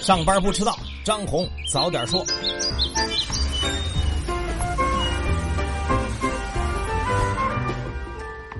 上班不迟到，张红早点说。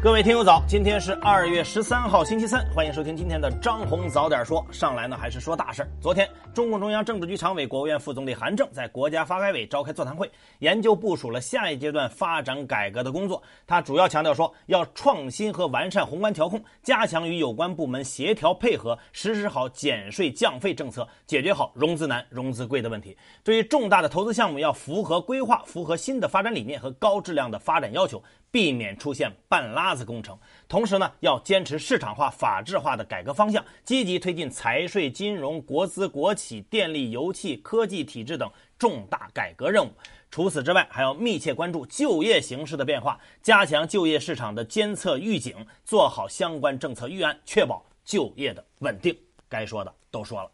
各位听友早，今天是二月十三号星期三，欢迎收听今天的张红早点说。上来呢还是说大事儿昨天，中共中央政治局常委、国务院副总理韩正在国家发改委召开座谈会，研究部署了下一阶段发展改革的工作。他主要强调说，要创新和完善宏观调控，加强与有关部门协调配合，实施好减税降费政策，解决好融资难、融资贵的问题。对于重大的投资项目，要符合规划，符合新的发展理念和高质量的发展要求。避免出现半拉子工程，同时呢，要坚持市场化、法治化的改革方向，积极推进财税、金融、国资、国企、电力、油气、科技体制等重大改革任务。除此之外，还要密切关注就业形势的变化，加强就业市场的监测预警，做好相关政策预案，确保就业的稳定。该说的都说了。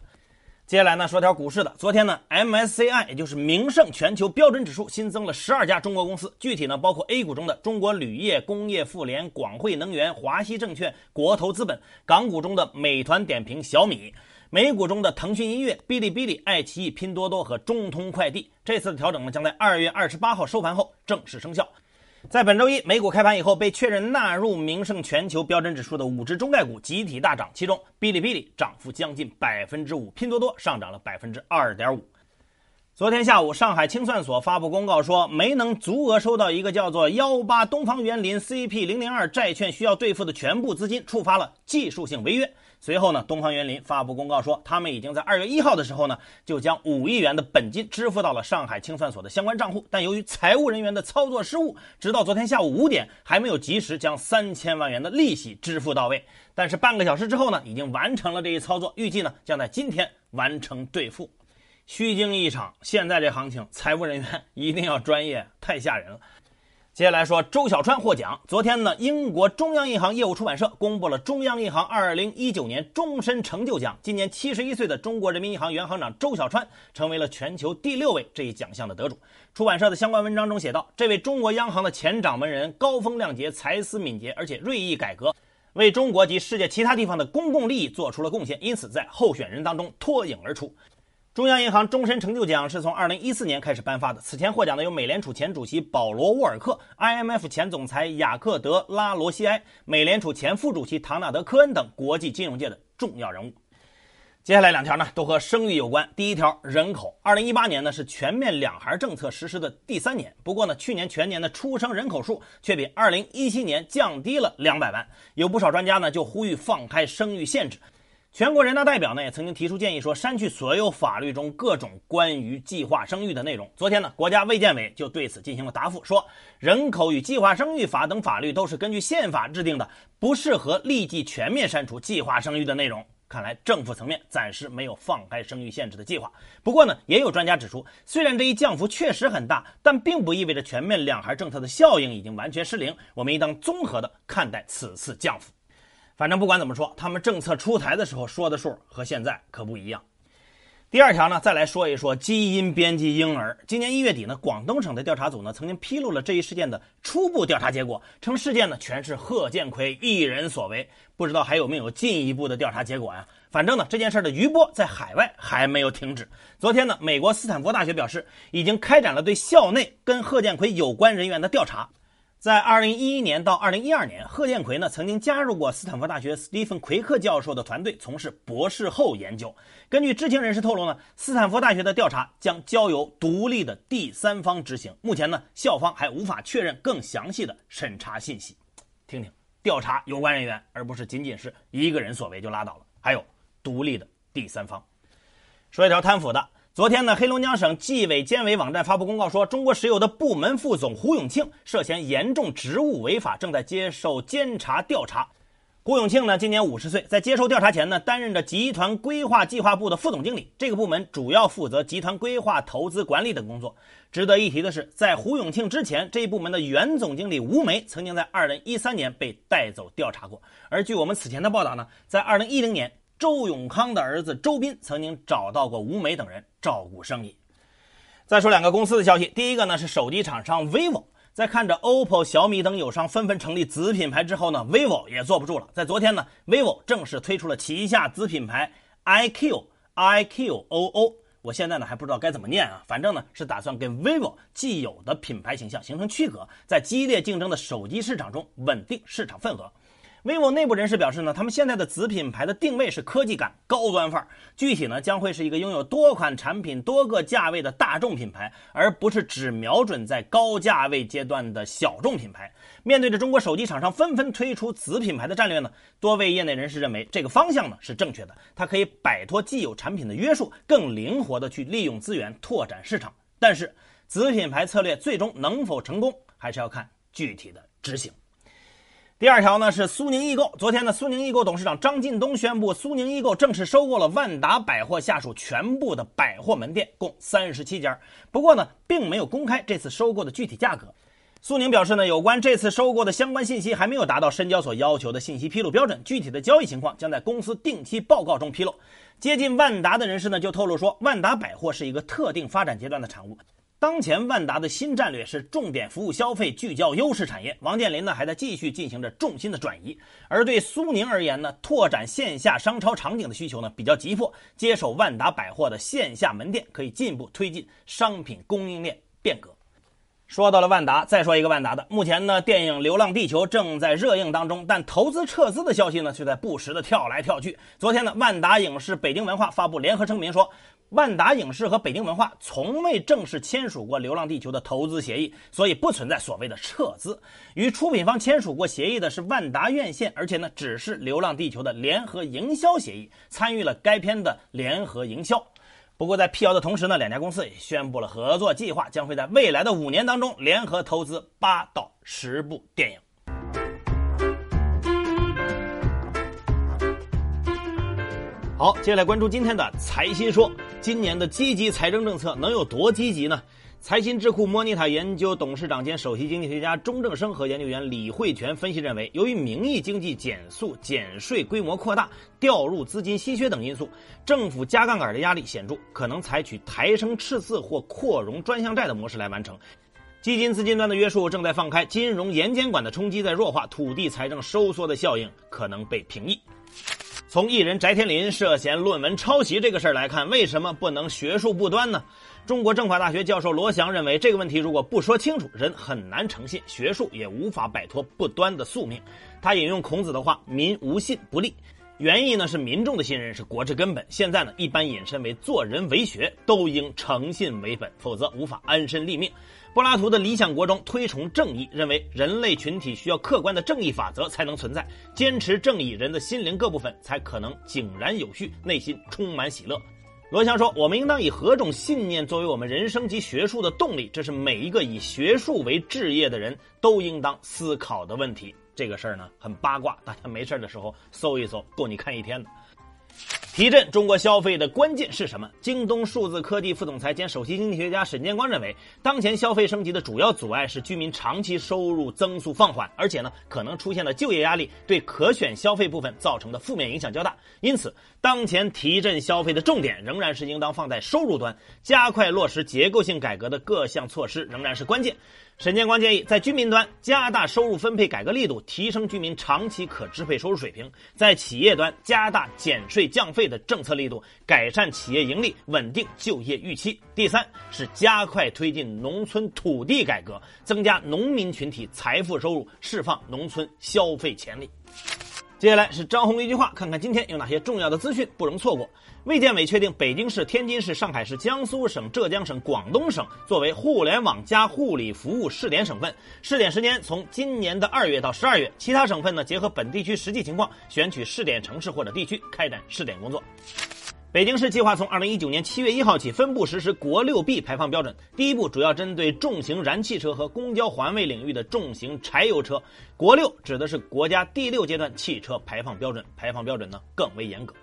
接下来呢，说条股市的。昨天呢，MSCI 也就是名胜全球标准指数新增了十二家中国公司，具体呢包括 A 股中的中国铝业、工业富联、广汇能源、华西证券、国投资本；港股中的美团点评、小米；美股中的腾讯音乐、哔哩哔哩、爱奇艺、拼多多和中通快递。这次的调整呢，将在二月二十八号收盘后正式生效。在本周一美股开盘以后，被确认纳入名胜全球标准指数的五只中概股集体大涨，其中哔哩哔哩涨幅将近百分之五，拼多多上涨了百分之二点五。昨天下午，上海清算所发布公告说，没能足额收到一个叫做幺八东方园林 CP 零零二债券需要兑付的全部资金，触发了技术性违约。随后呢，东方园林发布公告说，他们已经在二月一号的时候呢，就将五亿元的本金支付到了上海清算所的相关账户，但由于财务人员的操作失误，直到昨天下午五点还没有及时将三千万元的利息支付到位。但是半个小时之后呢，已经完成了这一操作，预计呢将在今天完成兑付。虚惊一场，现在这行情，财务人员一定要专业，太吓人了。接下来说，周小川获奖。昨天呢，英国中央银行业务出版社公布了中央银行2019年终身成就奖。今年71岁的中国人民银行原行长周小川成为了全球第六位这一奖项的得主。出版社的相关文章中写道：“这位中国央行的前掌门人高风亮节，才思敏捷，而且锐意改革，为中国及世界其他地方的公共利益做出了贡献，因此在候选人当中脱颖而出。”中央银行终身成就奖是从2014年开始颁发的。此前获奖的有美联储前主席保罗·沃尔克、IMF 前总裁雅克·德·拉罗西埃、美联储前副主席唐纳德·科恩等国际金融界的重要人物。接下来两条呢，都和生育有关。第一条，人口。2018年呢是全面两孩政策实施的第三年，不过呢，去年全年的出生人口数却比2017年降低了两百万。有不少专家呢就呼吁放开生育限制。全国人大代表呢也曾经提出建议，说删去所有法律中各种关于计划生育的内容。昨天呢，国家卫健委就对此进行了答复，说《人口与计划生育法》等法律都是根据宪法制定的，不适合立即全面删除计划生育的内容。看来政府层面暂时没有放开生育限制的计划。不过呢，也有专家指出，虽然这一降幅确实很大，但并不意味着全面两孩政策的效应已经完全失灵。我们应当综合的看待此次降幅。反正不管怎么说，他们政策出台的时候说的数和现在可不一样。第二条呢，再来说一说基因编辑婴儿。今年一月底呢，广东省的调查组呢曾经披露了这一事件的初步调查结果，称事件呢全是贺建奎一人所为。不知道还有没有进一步的调查结果呀？反正呢，这件事的余波在海外还没有停止。昨天呢，美国斯坦福大学表示，已经开展了对校内跟贺建奎有关人员的调查。在二零一一年到二零一二年，贺建奎呢曾经加入过斯坦福大学斯蒂芬奎克教授的团队，从事博士后研究。根据知情人士透露呢，斯坦福大学的调查将交由独立的第三方执行。目前呢，校方还无法确认更详细的审查信息。听听，调查有关人员，而不是仅仅是一个人所为就拉倒了。还有独立的第三方。说一条贪腐的。昨天呢，黑龙江省纪委监委网站发布公告说，中国石油的部门副总胡永庆涉嫌严重职务违法，正在接受监察调查。胡永庆呢，今年五十岁，在接受调查前呢，担任着集团规划计划部的副总经理，这个部门主要负责集团规划、投资管理等工作。值得一提的是，在胡永庆之前，这一部门的原总经理吴梅曾经在二零一三年被带走调查过。而据我们此前的报道呢，在二零一零年。周永康的儿子周斌曾经找到过吴梅等人照顾生意。再说两个公司的消息，第一个呢是手机厂商 vivo，在看着 OPPO、小米等友商纷纷成立子品牌之后呢，vivo 也坐不住了。在昨天呢，vivo 正式推出了旗下子品牌 iQ iQOO。我现在呢还不知道该怎么念啊，反正呢是打算跟 vivo 既有的品牌形象形成区隔，在激烈竞争的手机市场中稳定市场份额。Vivo 内部人士表示呢，他们现在的子品牌的定位是科技感、高端范儿，具体呢将会是一个拥有多款产品、多个价位的大众品牌，而不是只瞄准在高价位阶段的小众品牌。面对着中国手机厂商纷纷推出子品牌的战略呢，多位业内人士认为这个方向呢是正确的，它可以摆脱既有产品的约束，更灵活的去利用资源拓展市场。但是，子品牌策略最终能否成功，还是要看具体的执行。第二条呢是苏宁易购。昨天呢，苏宁易购董事长张近东宣布，苏宁易购正式收购了万达百货下属全部的百货门店，共三十七家。不过呢，并没有公开这次收购的具体价格。苏宁表示呢，有关这次收购的相关信息还没有达到深交所要求的信息披露标准，具体的交易情况将在公司定期报告中披露。接近万达的人士呢就透露说，万达百货是一个特定发展阶段的产物。当前万达的新战略是重点服务消费，聚焦优势产业。王健林呢还在继续进行着重心的转移。而对苏宁而言呢，拓展线下商超场景的需求呢比较急迫。接手万达百货的线下门店，可以进一步推进商品供应链变革。说到了万达，再说一个万达的。目前呢，电影《流浪地球》正在热映当中，但投资撤资的消息呢却在不时的跳来跳去。昨天呢，万达影视、北京文化发布联合声明说。万达影视和北京文化从未正式签署过《流浪地球》的投资协议，所以不存在所谓的撤资。与出品方签署过协议的是万达院线，而且呢只是《流浪地球》的联合营销协议，参与了该片的联合营销。不过在辟谣的同时呢，两家公司也宣布了合作计划，将会在未来的五年当中联合投资八到十部电影。好，接下来关注今天的财新说。今年的积极财政政策能有多积极呢？财新智库莫尼塔研究董事长兼首席经济学家钟正生和研究员李慧泉分析认为，由于名义经济减速、减税规模扩大、调入资金稀缺等因素，政府加杠杆的压力显著，可能采取抬升赤字或扩容专项债的模式来完成。基金资金端的约束正在放开，金融严监管的冲击在弱化，土地财政收缩的效应可能被平抑。从艺人翟天临涉嫌论文抄袭这个事儿来看，为什么不能学术不端呢？中国政法大学教授罗翔认为，这个问题如果不说清楚，人很难诚信，学术也无法摆脱不端的宿命。他引用孔子的话：“民无信不立。”原意呢是民众的信任是国之根本。现在呢，一般引申为做人为学都应诚信为本，否则无法安身立命。柏拉图的《理想国》中推崇正义，认为人类群体需要客观的正义法则才能存在，坚持正义，人的心灵各部分才可能井然有序，内心充满喜乐。罗翔说：“我们应当以何种信念作为我们人生及学术的动力？这是每一个以学术为置业的人都应当思考的问题。这个事儿呢，很八卦，大家没事的时候搜一搜，够你看一天的。”提振中国消费的关键是什么？京东数字科技副总裁兼首席经济学家沈建光认为，当前消费升级的主要阻碍是居民长期收入增速放缓，而且呢，可能出现的就业压力对可选消费部分造成的负面影响较大。因此，当前提振消费的重点仍然是应当放在收入端，加快落实结构性改革的各项措施仍然是关键。沈建光建议，在居民端加大收入分配改革力度，提升居民长期可支配收入水平；在企业端加大减税降费的政策力度，改善企业盈利，稳定就业预期。第三是加快推进农村土地改革，增加农民群体财富收入，释放农村消费潜力。接下来是张红一句话，看看今天有哪些重要的资讯不容错过。卫健委确定，北京市、天津市、上海市、江苏省、浙江省、广东省作为互联网加护理服务试点省份，试点时间从今年的二月到十二月。其他省份呢，结合本地区实际情况，选取试点城市或者地区开展试点工作。北京市计划从二零一九年七月一号起分步实施国六 B 排放标准。第一步主要针对重型燃气车和公交环卫领域的重型柴油车。国六指的是国家第六阶段汽车排放标准，排放标准呢更为严格。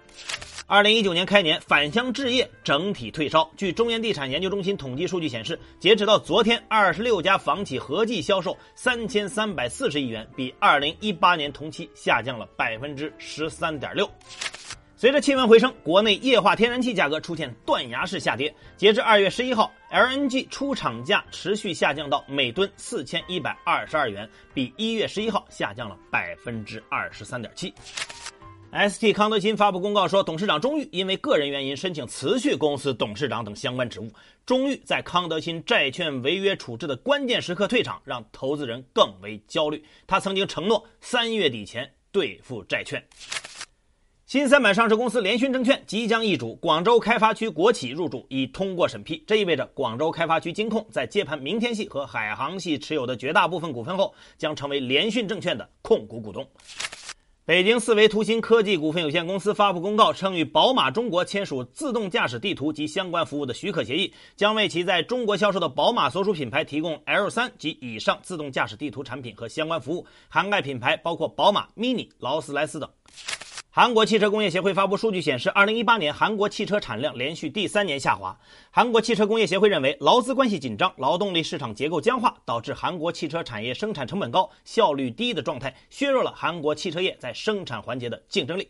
二零一九年开年，返乡置业整体退烧。据中原地产研究中心统计数据显示，截止到昨天，二十六家房企合计销售三千三百四十亿元，比二零一八年同期下降了百分之十三点六。随着气温回升，国内液化天然气价格出现断崖式下跌。截至二月十一号，LNG 出厂价持续下降到每吨四千一百二十二元，比一月十一号下降了百分之二十三点七。ST 康德新发布公告说，董事长钟玉因为个人原因申请辞去公司董事长等相关职务。钟玉在康德新债券违约处置的关键时刻退场，让投资人更为焦虑。他曾经承诺三月底前兑付债券。新三板上市公司联讯证券即将易主，广州开发区国企入主已通过审批，这意味着广州开发区金控在接盘明天系和海航系持有的绝大部分股份后，将成为联讯证券的控股股东。北京四维图新科技股份有限公司发布公告称，与宝马中国签署自动驾驶地图及相关服务的许可协议，将为其在中国销售的宝马所属品牌提供 L3 及以上自动驾驶地图产品和相关服务，涵盖品牌包括宝马、Mini、劳斯莱斯等。韩国汽车工业协会发布数据显示，二零一八年韩国汽车产量连续第三年下滑。韩国汽车工业协会认为，劳资关系紧张、劳动力市场结构僵化，导致韩国汽车产业生产成本高、效率低的状态，削弱了韩国汽车业在生产环节的竞争力。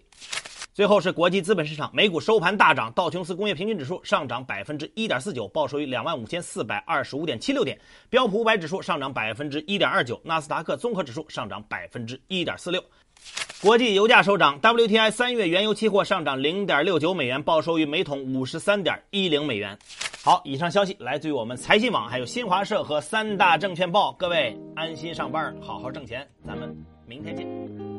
最后是国际资本市场，美股收盘大涨，道琼斯工业平均指数上涨百分之一点四九，报收于两万五千四百二十五点七六点；标普五百指数上涨百分之一点二九，纳斯达克综合指数上涨百分之一点四六。国际油价收涨，WTI 三月原油期货上涨零点六九美元，报收于每桶五十三点一零美元。好，以上消息来自于我们财新网，还有新华社和三大证券报。各位安心上班，好好挣钱，咱们明天见。